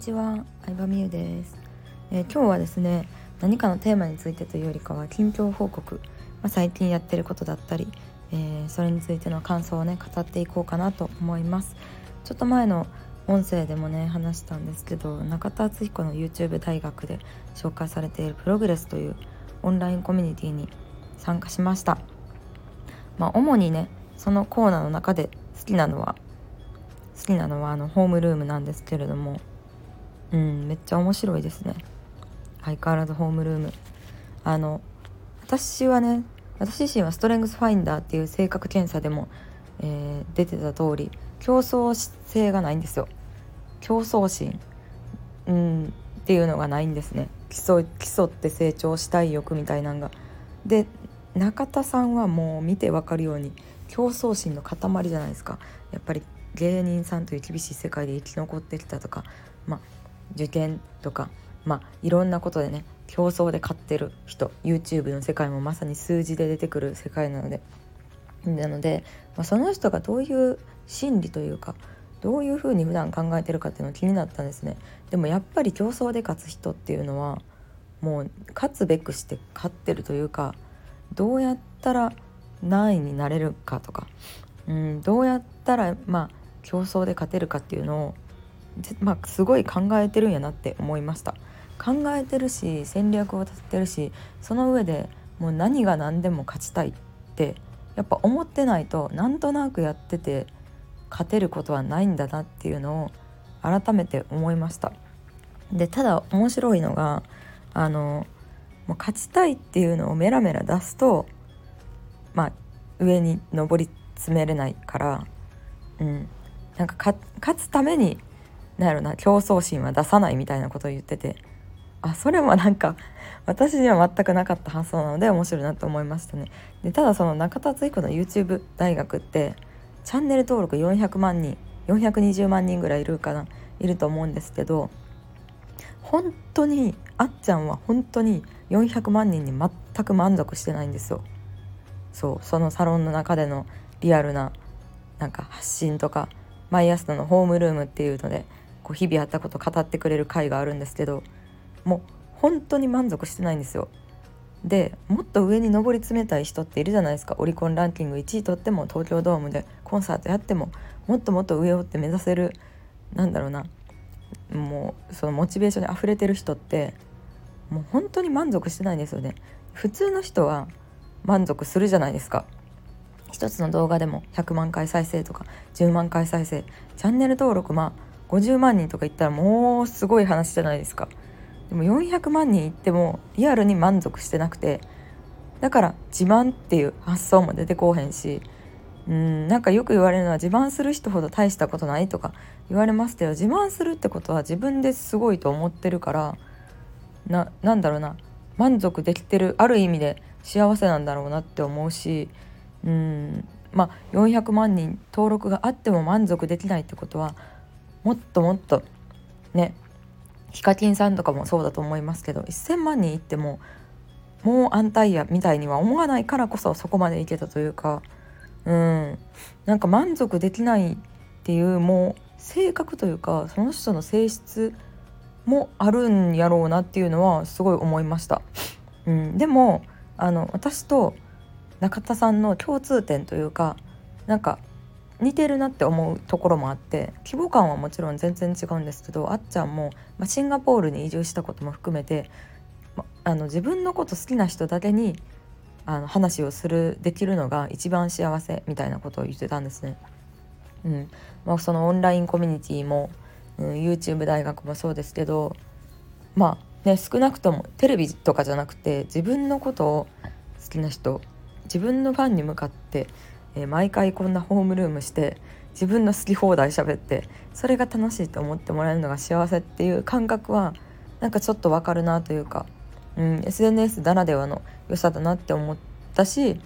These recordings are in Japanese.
ちは、相葉美優です、えー、今日はですね何かのテーマについてというよりかは近況報告、まあ、最近やってることだったり、えー、それについての感想をね語っていこうかなと思います。ちょっと前の音声でもね話したんですけど中田敦彦の YouTube 大学で紹介されているプログレスというオンラインコミュニティに参加しました。まあ主にねそのコーナーの中で好きなのは好きなのはあのホームルームなんですけれどもうんめっちゃ面白いですね。相変わらずホームルーム。あの私はね私自身はストレングスファインダーっていう性格検査でも、えー、出てた通り競争性がないんですよ。競争心。うんっていうのがないんですね。競競って成長したい欲みたいなんが。で中田さんはもう見てわかるように競争心の塊じゃないですか。やっぱり芸人さんという厳しい世界で生き残ってきたとかまあ受験とかまあいろんなことでね競争で勝ってる人 YouTube の世界もまさに数字で出てくる世界なので。なので、まあ、その人がどういう心理というかどういうふうに普段考えてるかっていうのが気になったんですね。でもやっぱり競争で勝つ人っていうのはもう勝つべくして勝ってるというかどうやったら何位になれるかとか、うん、どうやったらまあ競争で勝てるかっていうのをまあ、すごい考えてるんやなって思いました。考えてるし戦略を立ててるしその上でもう何が何でも勝ちたいってやっぱ思ってないとなんとなくやってて勝てることはないんだなっていうのを改めて思いました。でただ面白いのがあのもう勝ちたいっていうのをメラメラ出すとまあ上に上り詰めれないからうん。なんか勝つためになんやろな競争心は出さないみたいなことを言ってて。あそれもなんか 私には全くなかった発想なので面白いなと思いましたね。でただその中田敦彦の YouTube 大学ってチャンネル登録400万人420万人ぐらいいるかないると思うんですけど本当にあっちゃんは本当に400万人に全く満足してないんですよ。そうそのサロンの中でのリアルななんか発信とか毎朝のホームルームっていうのでこう日々あったことを語ってくれる回があるんですけどもう本当に満足してないんですよ。でもっと上に上り詰めたい人っているじゃないですか。オリコンランキング1位取っても東京ドームでコンサートやってももっともっと上をって目指せるなんだろうな。もうそのモチベーションにあふれてる人ってもう本当に満足してないんですよね。普通の人は満足するじゃないですか。一つの動画でも100万回再生とか10万回再生チャンネル登録まあ50万人とかいったらもうすごい話じゃないですか。でも400万人いってもリアルに満足してなくてだから自慢っていう発想も出てこうへんしうんなんかよく言われるのは自慢する人ほど大したことないとか言われますけど自慢するってことは自分ですごいと思ってるからななんだろうな満足できてるある意味で幸せなんだろうなって思うしうんまあ400万人登録があっても満足できないってことはもっともっとねヒカキンさんとかもそうだと思いますけど1,000万人いってももう安泰やみたいには思わないからこそそこまでいけたというかうんなんか満足できないっていうもう性格というかその人の性質もあるんやろうなっていうのはすごい思いました。うん、でもあの私と中田さんの共通点というかなんか似てるなって思うところもあって規模感はもちろん全然違うんですけどあっちゃんも、まあ、シンガポールに移住したことも含めて、まあの自分のこと好きな人だけにあの話をするできるのが一番幸せみたいなことを言ってたんですね。うんまあ、そのオンラインコミュニティも、うん、YouTube 大学もそうですけどまあね少なくともテレビとかじゃなくて自分のことを好きな人自分のファンに向かってえー、毎回こんなホームルームして自分の好き放題喋ってそれが楽しいと思ってもらえるのが幸せっていう感覚はなんかちょっとわかるなというか、うん、SNS ならではの良さだなって思ったし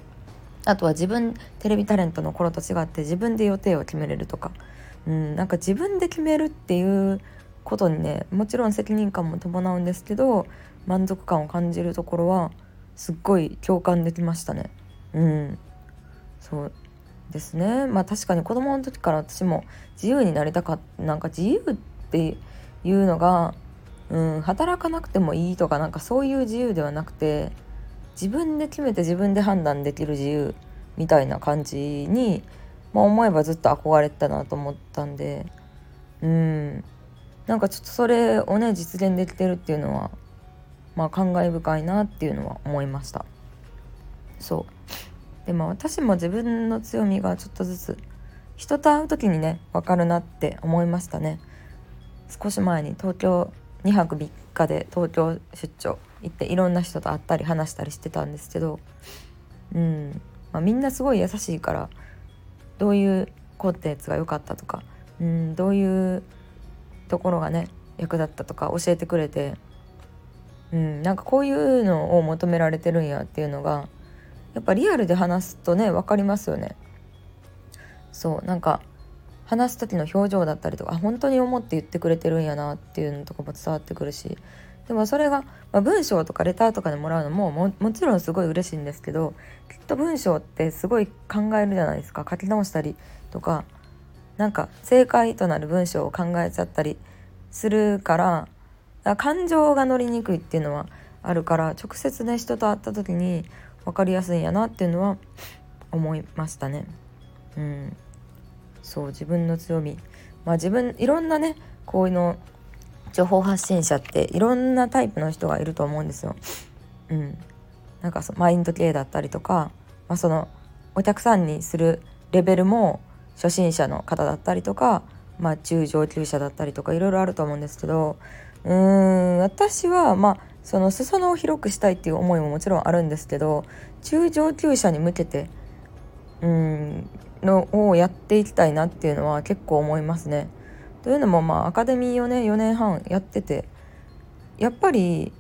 あとは自分テレビタレントの頃と違って自分で予定を決めれるとか、うん、なんか自分で決めるっていうことにねもちろん責任感も伴うんですけど満足感を感じるところはすっごい共感できましたね。うんそうですね。まあ確かに子供の時から私も自由になりたかったなんか自由っていうのが、うん、働かなくてもいいとかなんかそういう自由ではなくて自分で決めて自分で判断できる自由みたいな感じに、まあ、思えばずっと憧れてたなと思ったんでうん。なんかちょっとそれをね実現できてるっていうのはまあ感慨深いなっていうのは思いました。そう。でも私も自分の強みがちょっとずつ人と会う時にね分かるなって思いましたね。少し前に東京2泊3日で東京出張行っていろんな人と会ったり話したりしてたんですけどうん、まあ、みんなすごい優しいからどういうコンテンツが良かったとかうんどういうところがね役立ったとか教えてくれて、うん、なんかこういうのを求められてるんやっていうのがやっぱリアルで話すとね分かりますよね。そうなんか話す時の表情だったりとか本当に思って言ってくれてるんやなっていうのとかも伝わってくるしでもそれが、まあ、文章とかレターとかでもらうのももちろんすごい嬉しいんですけどきっと文章ってすごい考えるじゃないですか書き直したりとかなんか正解となる文章を考えちゃったりするから感情が乗りにくいっていうのはあるから直接ね人と会った時に分かりやすいんやなっていうのは思いましたね。うん、そう自分の強みまあ自分いろんなねこういうの情報発信者っていろんなタイプの人がいると思うんですよ。うん、なんかマインド系だったりとか、まあ、そのお客さんにするレベルも初心者の方だったりとか、まあ、中上級者だったりとかいろいろあると思うんですけどうーん私はまあその裾野を広くしたいっていう思いももちろんあるんですけど中上級者に向けてうんのをやっていきたいなっていうのは結構思いますね。というのもまあアカデミーをね4年半やっててやっぱり、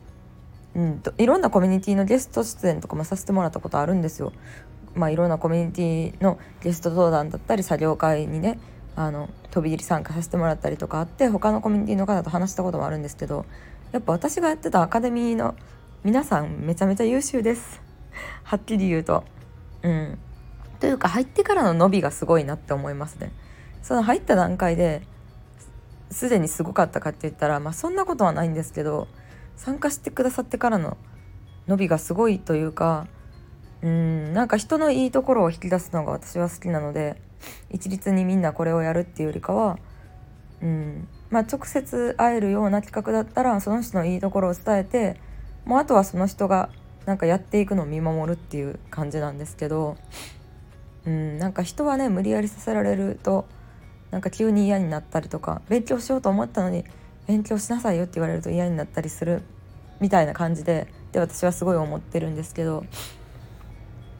うん、いろんなコミュニティのゲスト出演とかもさせてもらったことあるんですよ。まあ、いろんなコミュニティのゲスト登壇だったり作業会にねあの飛び入り参加させてもらったりとかあって他のコミュニティの方と話したこともあるんですけどやっぱ私がやってたアカデミーの皆さんめちゃめちゃ優秀です はっきり言うと。うん、というか入ってからの伸びがすごいなって思いますね。その入った段階ですでにすごかったかって言ったら、まあ、そんなことはないんですけど参加してくださってからの伸びがすごいというかうんなんか人のいいところを引き出すのが私は好きなので一律にみんなこれをやるっていうよりかは、うんまあ、直接会えるような企画だったらその人のいいところを伝えてもうあとはその人がなんかやっていくのを見守るっていう感じなんですけど、うん、なんか人はね無理やりさせられるとなんか急に嫌になったりとか勉強しようと思ったのに勉強しなさいよって言われると嫌になったりするみたいな感じでで私はすごい思ってるんですけど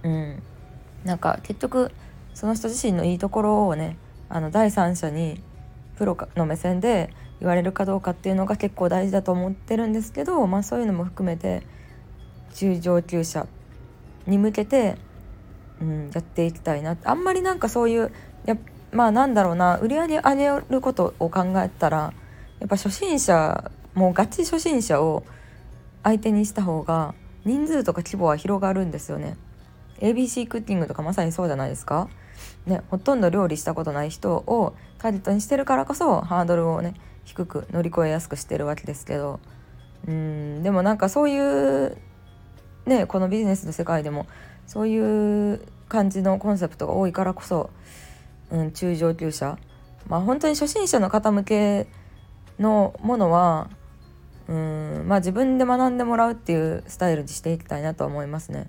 うん、なんか結局その人自身のいいところをねあの第三者にプロの目線で言われるかどうかっていうのが結構大事だと思ってるんですけど、まあ、そういうのも含めて中上級者に向けて、うん、やっていきたいなあんまりなんかそういうやまあなんだろうな売り上げ上げることを考えたらやっぱ初心者もうガチ初心者を相手にした方が人数とか規模は広がるんですよね。ABC クッキングとかまさにそうじゃないですか。ね、ほとんど料理したことない人をターゲットにしてるからこそハードルをね低く乗り越えやすくしてるわけですけどうんでもなんかそういうねこのビジネスの世界でもそういう感じのコンセプトが多いからこそ、うん、中上級者まあ本当に初心者の方向けのものはうんまあ自分で学んでもらうっていうスタイルにしていきたいなと思いますね。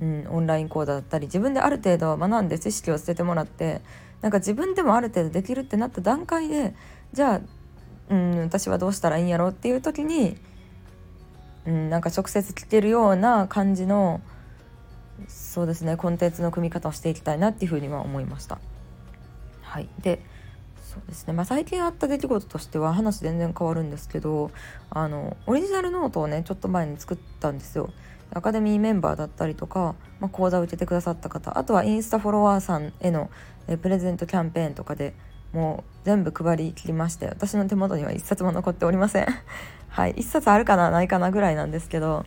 うん、オンライン講座だったり自分である程度学んで知識を捨ててもらってなんか自分でもある程度できるってなった段階でじゃあ、うん、私はどうしたらいいんやろうっていう時に、うん、なんか直接聞けるような感じのそうですねコンテンツの組み方をしていきたいなっていうふうには思いました。はい、でそうですね、まあ、最近あった出来事としては話全然変わるんですけどあのオリジナルノートをねちょっと前に作ったんですよ。アカデミーメンバーだったりとか、まあ、講座を受けてくださった方あとはインスタフォロワーさんへのえプレゼントキャンペーンとかでもう全部配りきりまして私の手元には1冊も残っておりません。はい1冊あるかなないかなぐらいなんですけど、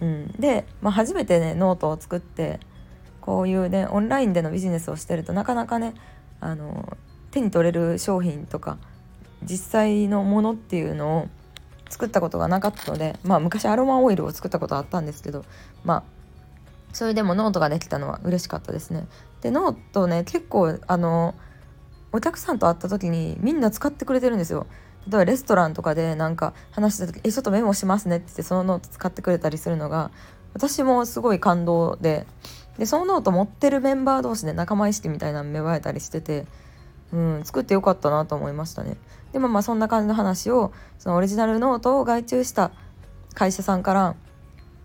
うん、で、まあ、初めてねノートを作ってこういうねオンラインでのビジネスをしてるとなかなかねあの手に取れる商品とか実際のものっていうのを作ったことがなかったのでまあ昔アロマオイルを作ったことあったんですけどまあそれでもノートができたのは嬉しかったですね。でノートね結構あのお客さんと会った時にみんな使ってくれてるんですよ。例えばレストランとかでなんか話した時「えちょっとメモしますね」って言ってそのノート使ってくれたりするのが私もすごい感動ででそのノート持ってるメンバー同士で仲間意識みたいなの芽生えたりしてて、うん、作ってよかったなと思いましたね。でもまあそんな感じの話をそのオリジナルノートを外注した会社さんから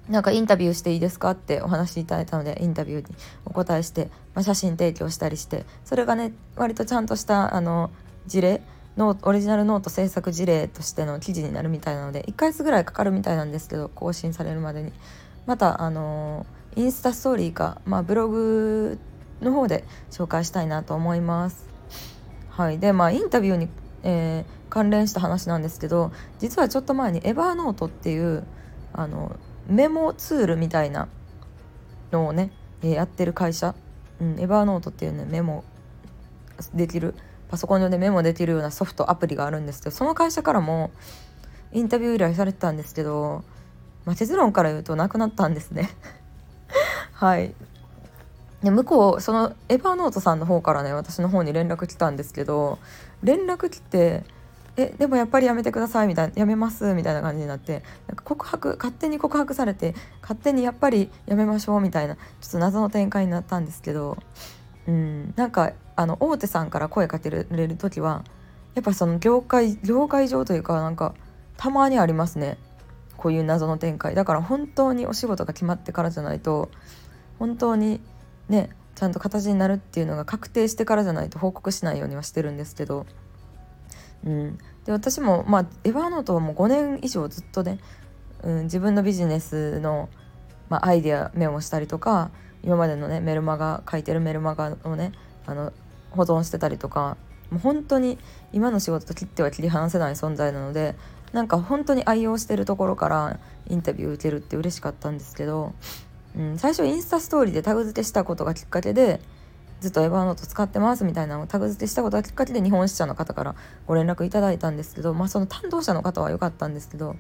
なんかインタビューしていいですかってお話いただいたのでインタビューにお答えして、まあ、写真提供したりしてそれがね割とちゃんとしたあの事例オリジナルノート制作事例としての記事になるみたいなので1ヶ月ぐらいかかるみたいなんですけど更新されるまでにまたあのインスタストーリーか、まあ、ブログの方で紹介したいなと思います。はい、でまあインタビューに、えー、関連した話なんですけど実はちょっと前にエバーノートっていうあのメモツールみたいなのをね、えー、やってる会社、うん、エバーノートっていうねメモできるパソコン上でメモできるようなソフトアプリがあるんですけどその会社からもインタビュー依頼されてたんですけど、まあ、結論から言うとなくなったんですね。はい。で向こうそのエバーノートさんの方からね私の方に連絡来たんですけど連絡来てえでもやっぱりやめてくださいみたいなやめますみたいな感じになってなんか告白勝手に告白されて勝手にやっぱりやめましょうみたいなちょっと謎の展開になったんですけどうんなんかあの大手さんから声かけられる時はやっぱその業界業界上というかなんかたまにありますね。こういう謎の展開。だから本当にお仕事が決まってからじゃないと本当にねちゃんと形になるっていうのが確定してからじゃないと報告しないようにはしてるんですけど。うん、で私も、まあ、エヴァーノートはもう5年以上ずっとね、うん、自分のビジネスの、まあ、アイデアメモしたりとか今までのねメルマガ書いてるメルマガをねあの保存してたりとかもう本当に今の仕事と切っては切り離せない存在なのでなんか本当に愛用してるところからインタビュー受けるって嬉しかったんですけど、うん、最初インスタストーリーでタグ付けしたことがきっかけでずっとエヴァーノート使ってますみたいなのをタグ付けしたことがきっかけで日本支社の方からご連絡いただいたんですけど、まあ、その担当者の方は良かったんですけど、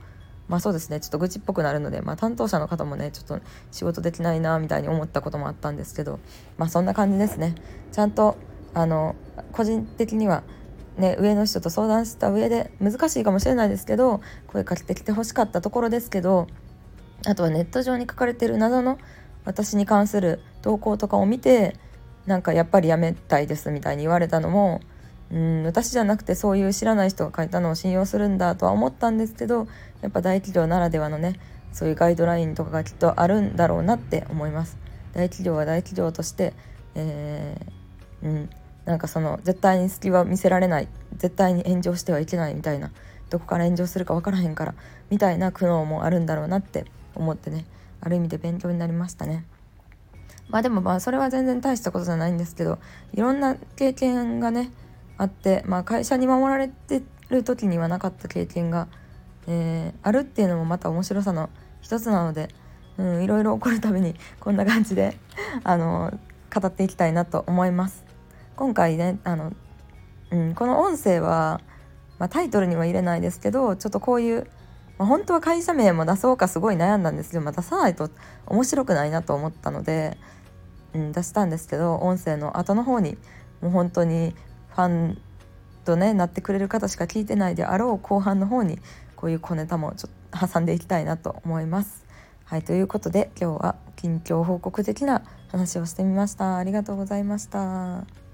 まあそうですね、ちょっと愚痴っぽくなるので、まあ、担当者の方もね、ちょっと仕事できないなみたいに思ったこともあったんですけど、まあそんな感じですね。ちゃんと、あの、個人的には、ね、上の人と相談した上で難しいかもしれないですけど声かけてきてほしかったところですけどあとはネット上に書かれてる謎の私に関する投稿とかを見てなんかやっぱりやめたいですみたいに言われたのもうん私じゃなくてそういう知らない人が書いたのを信用するんだとは思ったんですけどやっぱ大企業ならではのねそういうガイドラインとかがきっとあるんだろうなって思います。大企業は大企業として、えー、うんなんかその絶対に隙は見せられない絶対に炎上してはいけないみたいなどこから炎上するか分からへんからみたいな苦悩もあるんだろうなって思ってねある意味で勉強になりましたね。まあでもまあそれは全然大したことじゃないんですけどいろんな経験がねあって、まあ、会社に守られてる時にはなかった経験が、えー、あるっていうのもまた面白さの一つなので、うん、いろいろ起こるたびに こんな感じであの語っていきたいなと思います。今回ねあの、うん、この音声は、まあ、タイトルには入れないですけどちょっとこういう、まあ、本当は会社名も出そうかすごい悩んだんですけど、まあ、出さないと面白くないなと思ったのでうん、出したんですけど音声の後の方にもう本当にファンとねなってくれる方しか聞いてないであろう後半の方にこういう小ネタもちょっと挟んでいきたいなと思います。はいということで今日は近況報告的な話をしてみました。ありがとうございました。